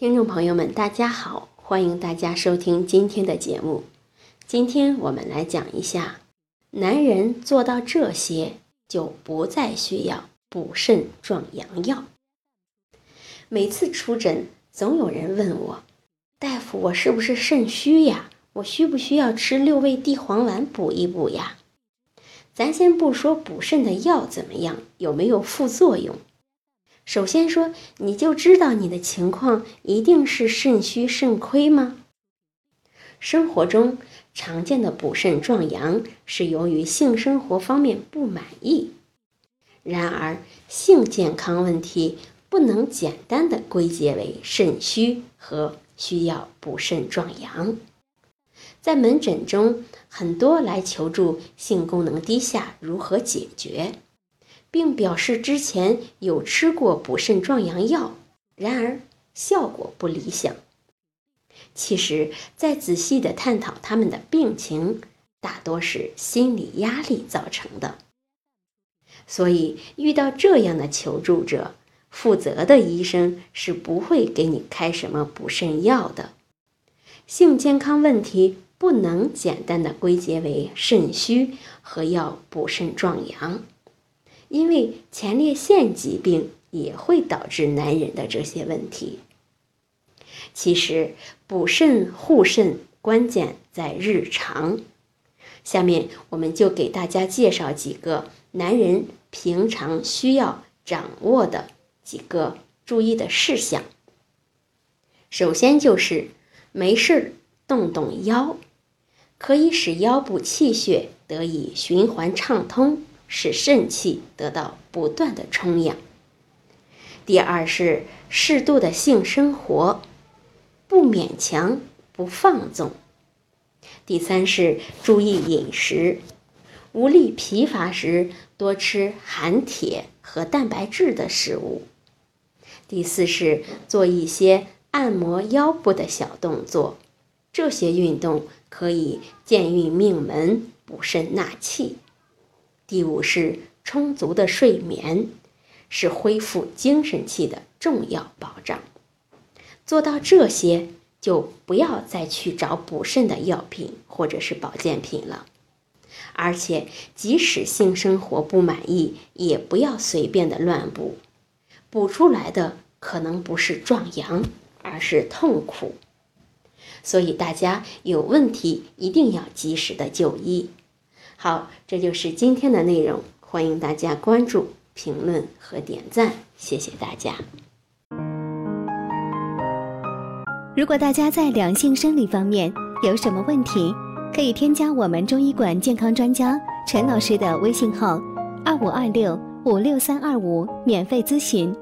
听众朋友们，大家好，欢迎大家收听今天的节目。今天我们来讲一下，男人做到这些就不再需要补肾壮阳药。每次出诊，总有人问我，大夫，我是不是肾虚呀？我需不需要吃六味地黄丸补一补呀？咱先不说补肾的药怎么样，有没有副作用。首先说，你就知道你的情况一定是肾虚肾亏吗？生活中常见的补肾壮阳是由于性生活方面不满意。然而，性健康问题不能简单的归结为肾虚和需要补肾壮阳。在门诊中，很多来求助性功能低下如何解决。并表示之前有吃过补肾壮阳药，然而效果不理想。其实，再仔细的探讨他们的病情，大多是心理压力造成的。所以，遇到这样的求助者，负责的医生是不会给你开什么补肾药的。性健康问题不能简单的归结为肾虚和要补肾壮阳。因为前列腺疾病也会导致男人的这些问题。其实补肾护肾关键在日常。下面我们就给大家介绍几个男人平常需要掌握的几个注意的事项。首先就是没事动动腰，可以使腰部气血得以循环畅通。使肾气得到不断的充养。第二是适度的性生活，不勉强，不放纵。第三是注意饮食，无力疲乏时多吃含铁和蛋白质的食物。第四是做一些按摩腰部的小动作，这些运动可以健运命门，补肾纳气。第五是充足的睡眠，是恢复精神气的重要保障。做到这些，就不要再去找补肾的药品或者是保健品了。而且，即使性生活不满意，也不要随便的乱补，补出来的可能不是壮阳，而是痛苦。所以，大家有问题一定要及时的就医。好，这就是今天的内容，欢迎大家关注、评论和点赞，谢谢大家。如果大家在两性生理方面有什么问题，可以添加我们中医馆健康专家陈老师的微信号：二五二六五六三二五，免费咨询。